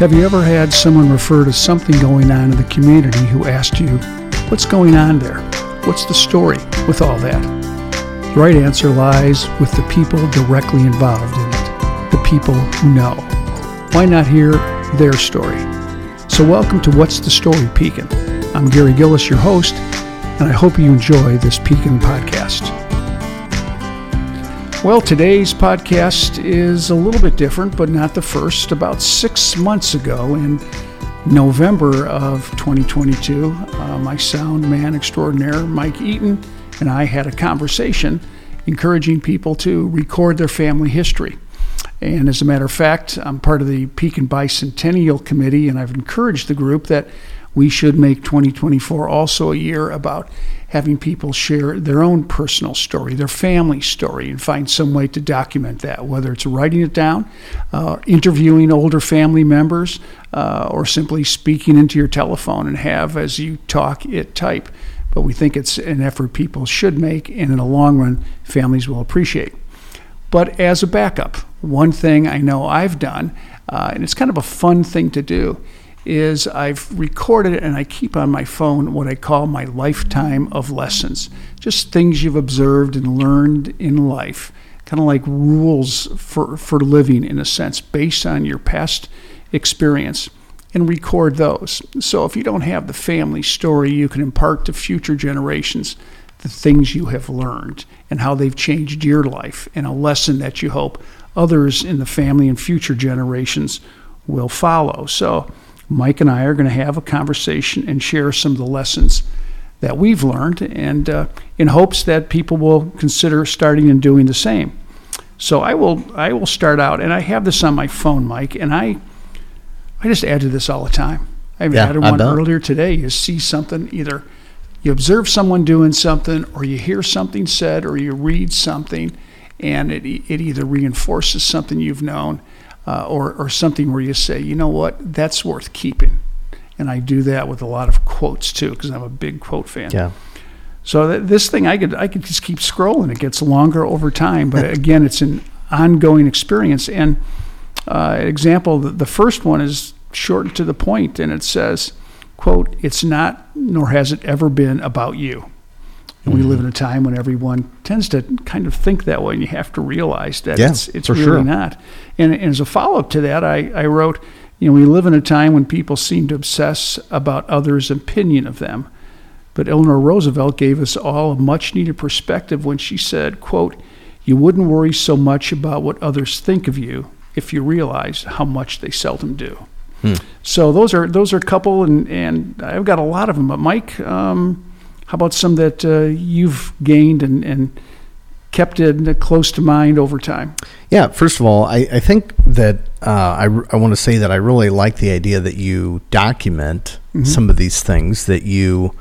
Have you ever had someone refer to something going on in the community who asked you, What's going on there? What's the story with all that? The right answer lies with the people directly involved in it, the people who know. Why not hear their story? So, welcome to What's the Story Pekin. I'm Gary Gillis, your host, and I hope you enjoy this Pekin podcast. Well, today's podcast is a little bit different, but not the first. About six months ago, in November of 2022, uh, my sound man extraordinaire, Mike Eeten, and I had a conversation encouraging people to record their family history. And as a matter of fact, I'm part of the Pekin Bicentennial Committee, and I've encouraged the group that we should make 2024 also a year about having people share their own personal story, their family story, and find some way to document that, whether it's writing it down, uh, interviewing older family members, uh, or simply speaking into your telephone and have, as you talk, it type. But we think it's an effort people should make, and in the long run, families will appreciate. But as a backup, one thing I know I've done, uh, and it's kind of a fun thing to do, is I've recorded and I keep on my phone what I call my lifetime of lessons. Just things you've observed and learned in life, kind of like rules for, for living in a sense, based on your past experience, and record those. So if you don't have the family story, you can impart to future generations the things you have learned and how they've changed your life, and a lesson that you hope others in the family and future generations will follow. So, Mike and I are going to have a conversation and share some of the lessons that we've learned, and uh, in hopes that people will consider starting and doing the same. So I will I will start out, and I have this on my phone, Mike, and I I just add to this all the time. I Yeah, added one earlier today. You see something either you observe someone doing something, or you hear something said, or you read something, and it it either reinforces something you've known, uh, or or something where you say, you know what, that's worth keeping. And I do that with a lot of quotes too, because I'm a big quote fan. Yeah. So th- this thing, I could I could just keep scrolling. It gets longer over time, but again, it's an ongoing experience. And uh, example, the, the first one is shortened to the point, and it says, "quote It's not, nor has it ever been about you." And we live in a time when everyone tends to kind of think that way, and you have to realize that Yeah, it's it's really sure. not. And, and as a follow up to that, I, I wrote, you know, we live in a time when people seem to obsess about others' opinion of them. But Eleanor Roosevelt gave us all a much needed perspective when she said, quote, You wouldn't worry so much about what others think of you if you realized how much they seldom do. Hmm. So those are those are a couple, and, and I've got a lot of them. But Mike, um, how about some that uh, you've gained and, and kept in close to mind over time? Yeah. First of all, I, I think that uh, I, I want to say that I really like the idea that you document some of these things that you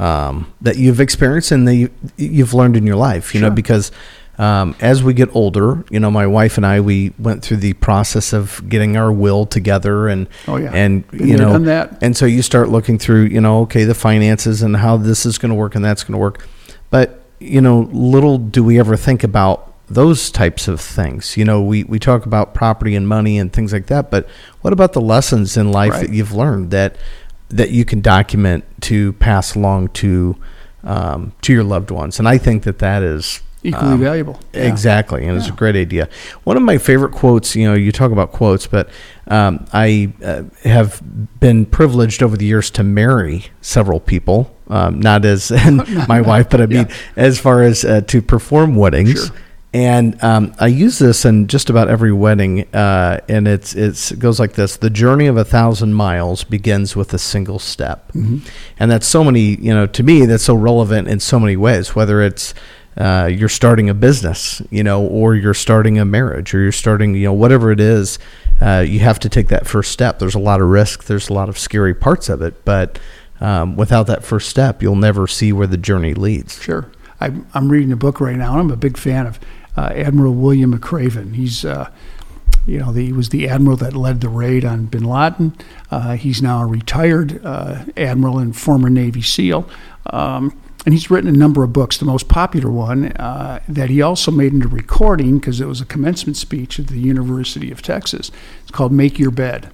um, that you've experienced and that you, you've learned in your life. You know, because um, as we get older, you know, my wife and I we went through the process of getting our will together and Oh, yeah. and Been you know that. and so you start looking through you know okay the finances and how this is going to work and that's going to work but you know little do we ever think about those types of things you know we, we talk about property and money and things like that but what about the lessons in life Right. that you've learned that that you can document to pass along to um, to your loved ones and i think that that is Equally um, valuable. Yeah. Exactly, and it's a great idea. One of my favorite quotes, you know, you talk about quotes, but um, I uh, have been privileged over the years to marry several people, um, not as my wife, but I mean, Yeah. as far as uh, to perform weddings. Sure. And um, I use this in just about every wedding, uh, and it's it's it goes like this: the journey of a thousand miles begins with a single step, Mm-hmm. and that's so many. You know, to me, that's so relevant in so many ways. Whether it's uh, you're starting a business, you know, or you're starting a marriage, or you're starting, you know, whatever it is, uh, you have to take that first step. There's a lot of risk. There's a lot of scary parts of it, but um, without that first step, you'll never see where the journey leads. Sure. I'm, I'm reading a book right now, and I'm a big fan of uh, Admiral William McRaven. He's, uh, you know, the, he was the admiral that led the raid on bin Laden. Uh, he's now a retired uh, admiral and former Navy SEAL. Um, and he's written a number of books. The most popular one uh, that he also made into recording because it was a commencement speech at the University of Texas. It's called "Make Your Bed,"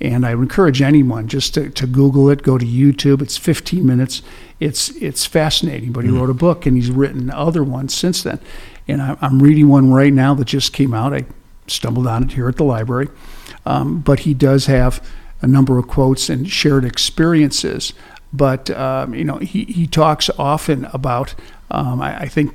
And I would encourage anyone just to, to Google it, go to YouTube. It's 15 minutes. It's it's fascinating. But he wrote a book, and he's written other ones since then. And I, I'm reading one right now that just came out. I stumbled on it here at the library. Um, but he does have a number of quotes and shared experiences. But um, you know, he, he talks often about um, I, I think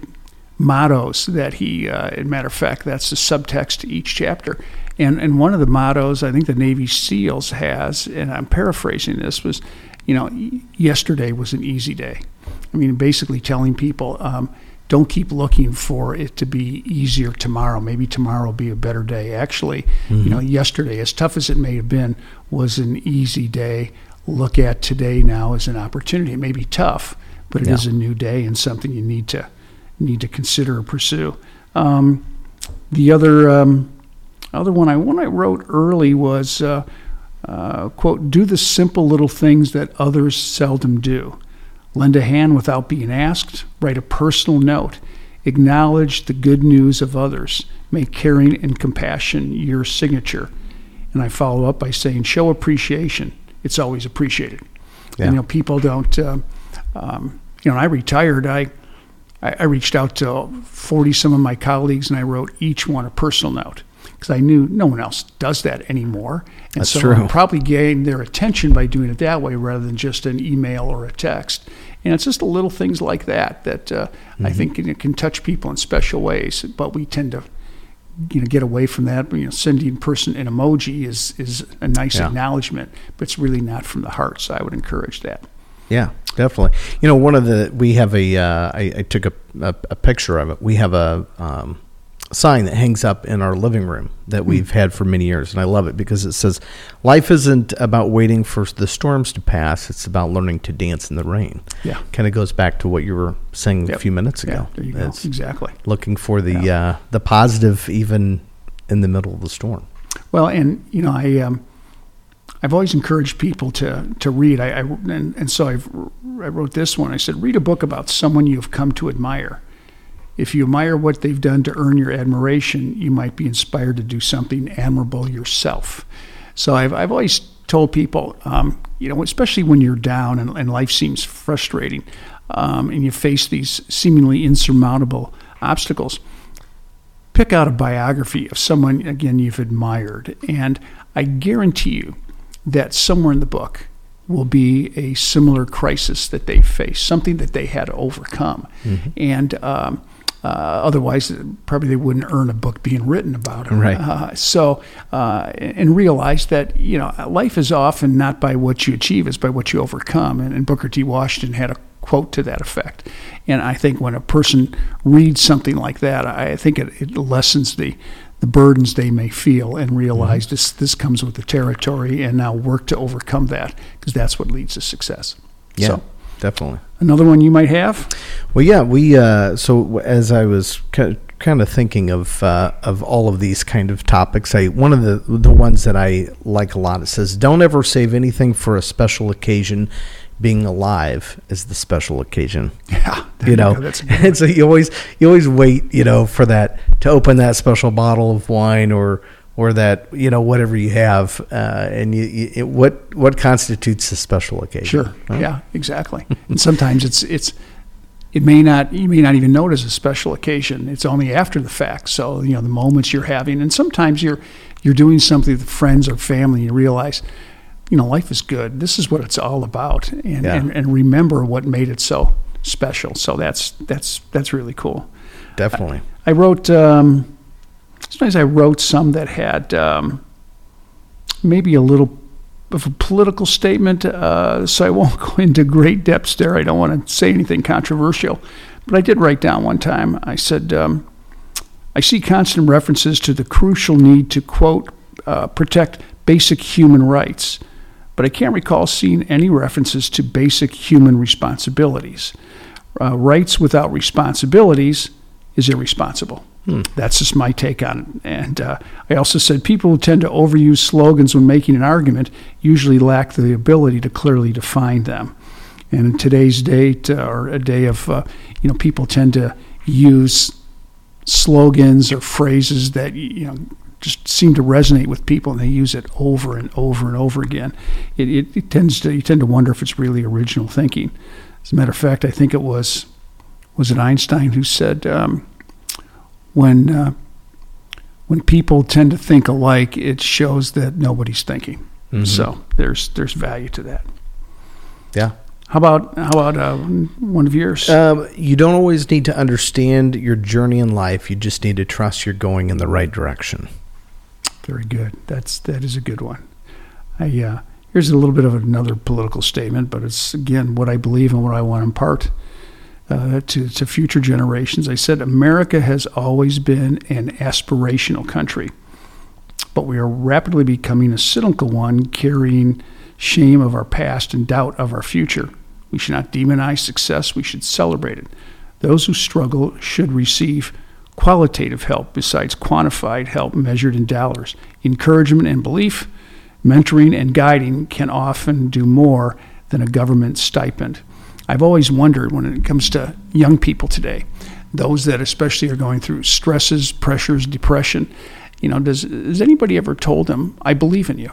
mottos that he, uh, as a matter of fact, that's the subtext to each chapter. And, and one of the mottos I think the Navy SEALs has, and I'm paraphrasing this, was, you know, yesterday was an easy day. I mean, basically telling people, um, don't keep looking for it to be easier tomorrow. Maybe tomorrow will be a better day. Actually, mm-hmm. you know, yesterday, as tough as it may have been, was an easy day. Look at today now as an opportunity. It may be tough, but it yeah. is a new day and something you need to need to consider or pursue. Um, the other um, other one I one I wrote early was uh, uh, quote Do the simple little things that others seldom do. Lend a hand without being asked. Write a personal note. Acknowledge the good news of others. Make caring and compassion your signature. And I follow up by saying, show appreciation. It's always appreciated. Yeah. And, you know, people don't. Uh, um, you know, I retired. I I, I reached out to 40 some of my colleagues and I wrote each one a personal note because I knew no one else does that anymore. And That's so true. I probably gained their attention by doing it that way rather than just an email or a text. And it's just the little things like that that uh, mm-hmm. I think can, can touch people in special ways. But we tend to you know get away from that. You know, sending person an emoji is is a nice yeah. acknowledgement, but it's really not from the heart. So I would encourage that. Yeah, definitely. You know, one of the we have a uh, I, I took a, a, a picture of it. We have a um, sign that hangs up in our living room that hmm. we've had for many years, and I love it because it says, "Life isn't about waiting for the storms to pass; it's about learning to dance in the rain." Yeah, kind of goes back to what you were saying yep. a few minutes ago. Yeah, there you go. Exactly. Looking for the yeah. uh, the positive even in the middle of the storm. Well, and you know, I. Um, I've always encouraged people to to read. I, I and, and so I've I wrote this one. I said, read a book about someone you've come to admire. If you admire what they've done to earn your admiration, you might be inspired to do something admirable yourself. So I've I've always told people, um, you know, especially when you're down and, and life seems frustrating, um, and you face these seemingly insurmountable obstacles. Pick out a biography of someone again you've admired, and I guarantee you that somewhere in the book will be a similar crisis that they face, something that they had to overcome. Mm-hmm. And um, uh, otherwise, probably they wouldn't earn a book being written about it. Right. Uh, so, uh, and realize that you know life is often not by what you achieve; it's by what you overcome. And, and Booker T. Washington had a quote to that effect. And I think when a person reads something like that, I think it, it lessens the the burdens they may feel and realize mm-hmm. this this comes with the territory and now work to overcome that because that's what leads to success. Yeah, so, definitely. Another one you might have? Well, yeah, we uh, so as I was kind of thinking of uh, of all of these kind of topics, I one of the the ones that I like a lot it says don't ever save anything for a special occasion being alive is the special occasion. Yeah, you know, and so you always you always wait, you know, for that to open that special bottle of wine or or that you know whatever you have, uh, and you, you it, what what constitutes a special occasion? Sure, right? yeah, exactly. and sometimes it's it's it may not you may not even notice a special occasion. It's only after the fact. So you know the moments you're having, and sometimes you're you're doing something with friends or family, and you realize you know, life is good. This is what it's all about, and, yeah. and, and remember what made it so special. So that's that's that's really cool. Definitely. I, I wrote. Um, sometimes I wrote some that had um, maybe a little of a political statement, uh, so I won't go into great depths there. I don't want to say anything controversial, but I did write down one time. I said. Um, I see constant references to the crucial need to, quote, uh, protect basic human rights but I can't recall seeing any references to basic human responsibilities. Uh, rights without responsibilities is irresponsible. Hmm. That's just my take on it. And uh, I also said people who tend to overuse slogans when making an argument usually lack the ability to clearly define them. And in today's date, uh, or a day of, uh, you know, people tend to use slogans or phrases that you know just seem to resonate with people, and they use it over and over and over again. It, it, it tends to you tend to wonder if it's really original thinking. As a matter of fact, I think it was was it Einstein who said um, when uh, when people tend to think alike, it shows that nobody's thinking. Mhm. So there's there's value to that. Yeah. How about how about uh, one of yours? Um, you don't always need to understand your journey in life. You just need to trust you're going in the right direction. Very good. That's that is a good one. I uh, here's a little bit of another political statement, but it's again what I believe and what I want to impart uh, to to future generations. I said America has always been an aspirational country, but we are rapidly becoming a cynical one, carrying shame of our past and doubt of our future. We should not demonize success. We should celebrate it. Those who struggle should receive qualitative help besides quantified help measured in dollars. Encouragement and belief, mentoring and guiding can often do more than a government stipend. I've always wondered when it comes to young people today, those that especially are going through stresses, pressures, depression, you know, does has anybody ever told them, "I believe in you"?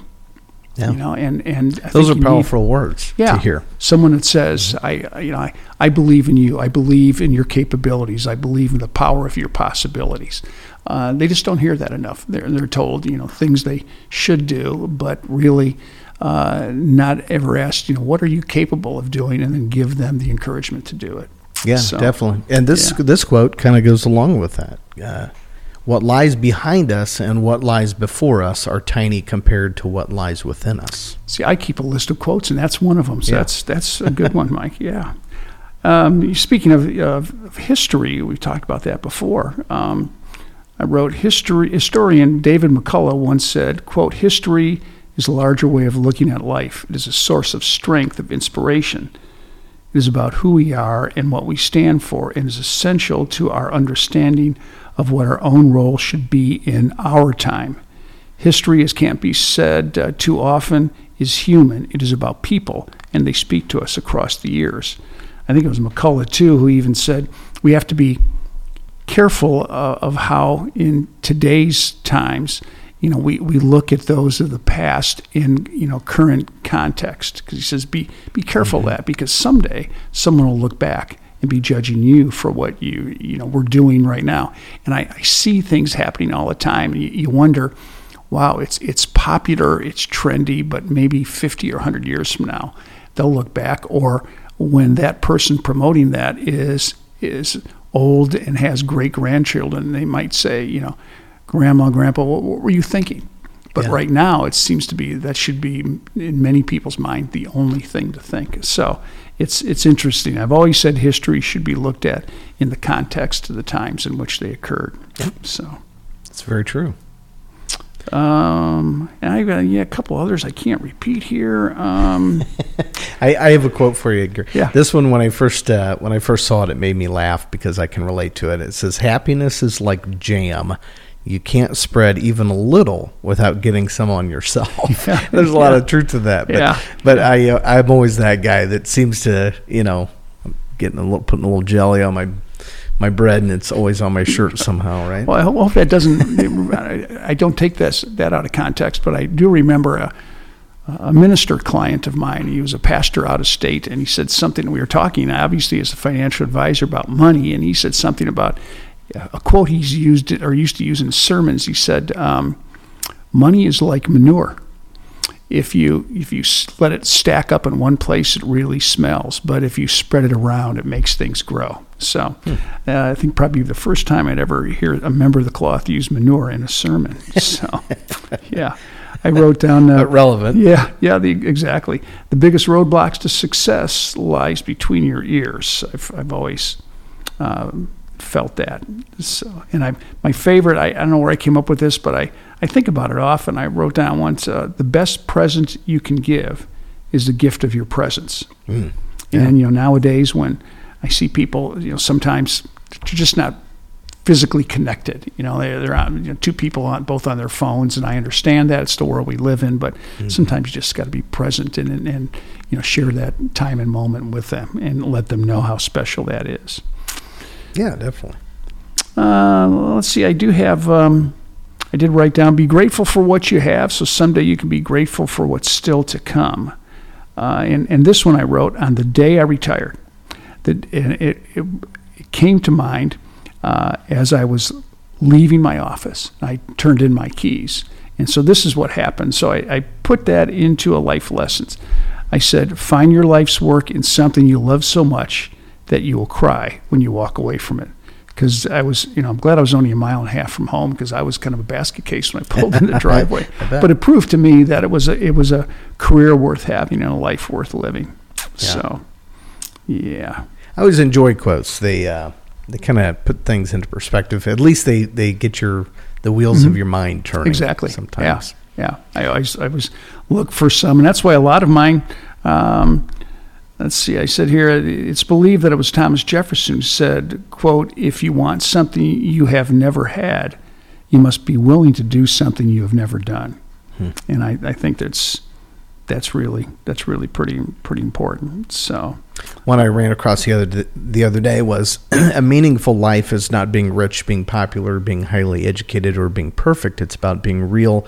Yeah. You know, and and I Those are you need- powerful words yeah. to hear. Someone that says, I, I- you know, I, I believe in you. I believe in your capabilities. I believe in the power of your possibilities. Uh, they just don't hear that enough. They're, they're told, you know, things they should do, but really uh, not ever asked, you know, what are you capable of doing, and then give them the encouragement to do it. Yeah, So, definitely. And this yeah. this quote kind of goes along with that. Uh, what lies behind us and what lies before us are tiny compared to what lies within us. See, I keep a list of quotes, and that's one of them. So Yeah. that's that's a good one, Mike. Yeah. Um, speaking of, of, of history, we've talked about that before. Um, I wrote history. Historian David McCullough once said, "quote History is a larger way of looking at life. It is a source of strength, of inspiration. It is about who we are and what we stand for, and is essential to our understanding of what our own role should be in our time." History, as can't be said uh, too often, is human. It is about people, and they speak to us across the years. I think it was McCullough, too, who even said we have to be careful uh, of how, in today's times, you know, we, we look at those of the past in, you know, current context. Because he says, be, be careful of that, because someday someone will look back and be judging you for what you, you know, we're doing right now. And I, I see things happening all the time, you, you wonder, wow, it's it's popular, it's trendy, but maybe 50 or 100 years from now, they'll look back, or when that person promoting that is is old and has great grandchildren, they might say, you know, Grandma, Grandpa, what, what were you thinking? But Yeah. right now, it seems to be that should be in many people's mind the only thing to think. So it's it's interesting. I've always said history should be looked at in the context of the times in which they occurred. So. It's very true. Um, and I've got yeah, a couple others I can't repeat here. Um, I, I have a quote for you, Edgar. Yeah. This one, when I first uh, when I first saw it, it made me laugh because I can relate to it. It says, "Happiness is like jam. You can't spread even a little without getting some on yourself." Yeah. There's a lot Yeah. of truth to that. But, Yeah. But I uh, I'm always that guy that seems to you know getting a little putting a little jelly on my my bread and it's always on my shirt somehow, right? well, I hope- that doesn't. I, I don't take this that out of context, but I do remember a, a minister client of mine. He was a pastor out of state, and he said something. We were talking, obviously, as a financial advisor about money, and he said something about a quote he's used it or used to use in sermons. He said, um, "Money is like manure." if you if you let it stack up in one place, it really smells. But if you spread it around, it makes things grow. So, uh, I think probably the first time I'd ever hear a member of the cloth use manure in a sermon. So, yeah, I wrote down. Uh, relevant. yeah, yeah, the, exactly. The biggest roadblocks to success lies between your ears. I've, I've always um, felt that. So, and I, my favorite, I, I don't know where I came up with this, but I, I think about it often. I wrote down once, uh, the best present you can give is the gift of your presence. Mm. And, you know, nowadays when I see people, you know, sometimes they're just not physically connected. You know, they're, they're on, you know, two people on both on their phones, and I understand that it's the world we live in. But sometimes you just got to be present and, and and you know share that time and moment with them and let them know how special that is. Yeah, definitely. Uh, let's see. I do have um, I did write down be grateful for what you have so someday you can be grateful for what's still to come. Uh, and, and this one I wrote on the day I retired. That it, it, it came to mind uh, as I was leaving my office. I turned in my keys. And so this is what happened. So I, I put that into a life lessons. I said, find your life's work in something you love so much that you will cry when you walk away from it because I was, you know, I'm glad I was only a mile and a half from home because I was kind of a basket case when I pulled in the driveway. but it proved to me that it was a, it was a career worth having and a life worth living. Yeah. So, yeah. I always enjoy quotes. They uh, they kind of put things into perspective. At least they they get your the wheels mm-hmm. of your mind turning. Exactly. Sometimes. Yeah. Yeah. I always I was look for some, and that's why a lot of mine. Um, let's see, I said here, it's believed that it was Thomas Jefferson who said, quote, if you want something you have never had, you must be willing to do something you have never done. Hmm. And I, I think that's that's really that's really pretty pretty important. So, one I ran across the other the other day was a meaningful life is not being rich, being popular, being highly educated, or being perfect. It's about being real,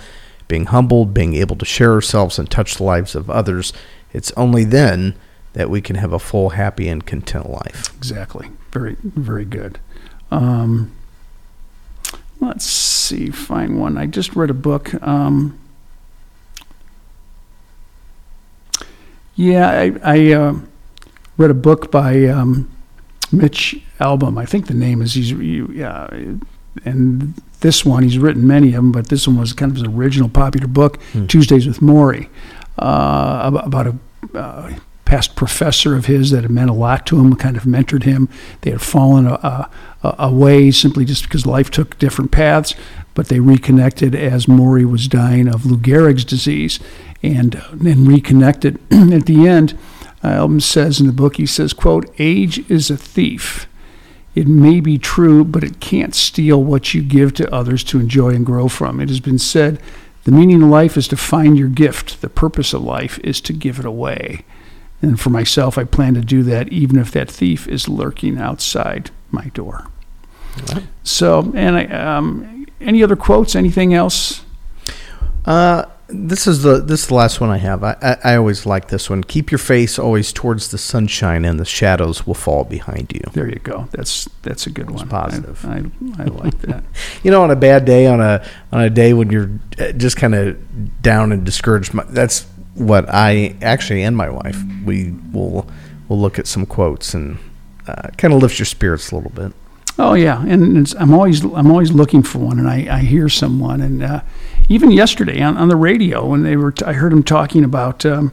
being humbled, being able to share ourselves and touch the lives of others. It's only then that we can have a full, happy, and content life. Exactly. Very, very good. Um, let's see, find one. I just read a book. Um, yeah, I, I uh, read a book by um, Mitch Albom. I think the name is he's yeah, and this one he's written many of them, but this one was kind of his original popular book, hmm. Tuesdays with Morrie, uh, about a uh, past professor of his that had meant a lot to him, kind of mentored him. They had fallen a, a, away simply just because life took different paths, but they reconnected as Morrie was dying of Lou Gehrig's disease, and uh, then reconnected. At the end, uh, says in the book, he says, "quote Age is a thief." It may be true, but it can't steal what you give to others to enjoy and grow from. It has been said the meaning of life is to find your gift. The purpose of life is to give it away. And for myself, I plan to do that even if that thief is lurking outside my door. Right. So, and I, um, any other quotes? Anything else? Uh, this is the this is the last one I have. I, I, I, always like this one. Keep your face always towards the sunshine, and the shadows will fall behind you. There you go. That's that's a good that's one. Positive. I, I, I like that. you know, on a bad day, on a on a day when you're uh, just kind of down and discouraged, that's what I actually and my wife we will will look at some quotes and uh, kind of lift your spirits a little bit. Oh yeah, and I'm always I'm always looking for one, and I, I hear someone, and uh, even yesterday on, on the radio when they were t- I heard them talking about um,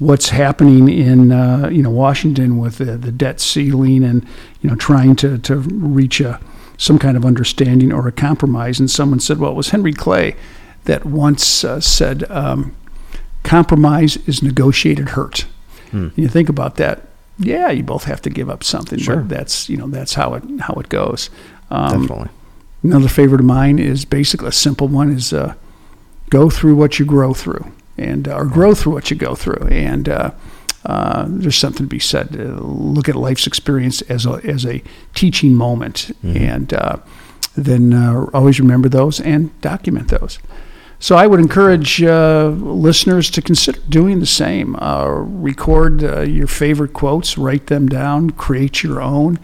what's happening in uh, you know Washington with the, the debt ceiling and you know trying to to reach a some kind of understanding or a compromise, and someone said, well, it was Henry Clay that once uh, said. Um, compromise is negotiated hurt. Hmm. You think about that. Yeah, you both have to give up something, sure. but that's you know that's how it how it goes. Um, Definitely. Another favorite of mine is basically a simple one: is uh, go through what you grow through, and uh, or grow through what you go through, and uh, uh there's something to be said. Uh, look at life's experience as a as a teaching moment, mm-hmm. and uh, then always remember those and document those. So I would encourage uh, listeners to consider doing the same. Uh, record uh, your favorite quotes, write them down, create your own,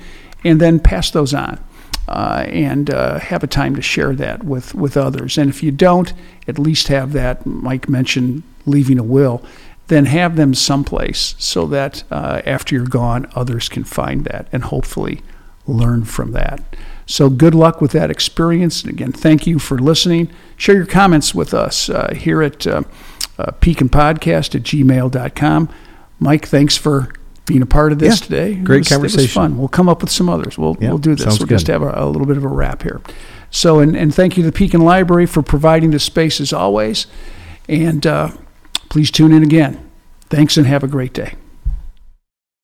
and then pass those on. Uh, and uh, have a time to share that with, with others. And if you don't, at least have that. Mike mentioned leaving a will. Then have them someplace so that uh, after you're gone, others can find that and hopefully learn from that. So good luck with that experience. And again, thank you for listening. Share your comments with us uh, here at uh, uh, Podcast at gmail.com. Mike, thanks for being a part of this yeah, today. Great was, conversation. It was fun. We'll come up with some others. We'll, yeah, we'll do this. We'll good. just have a, a, little bit of a wrap here. So, and, and thank you to the Pekin Library for providing the space as always. And uh, please tune in again. Thanks and have a great day.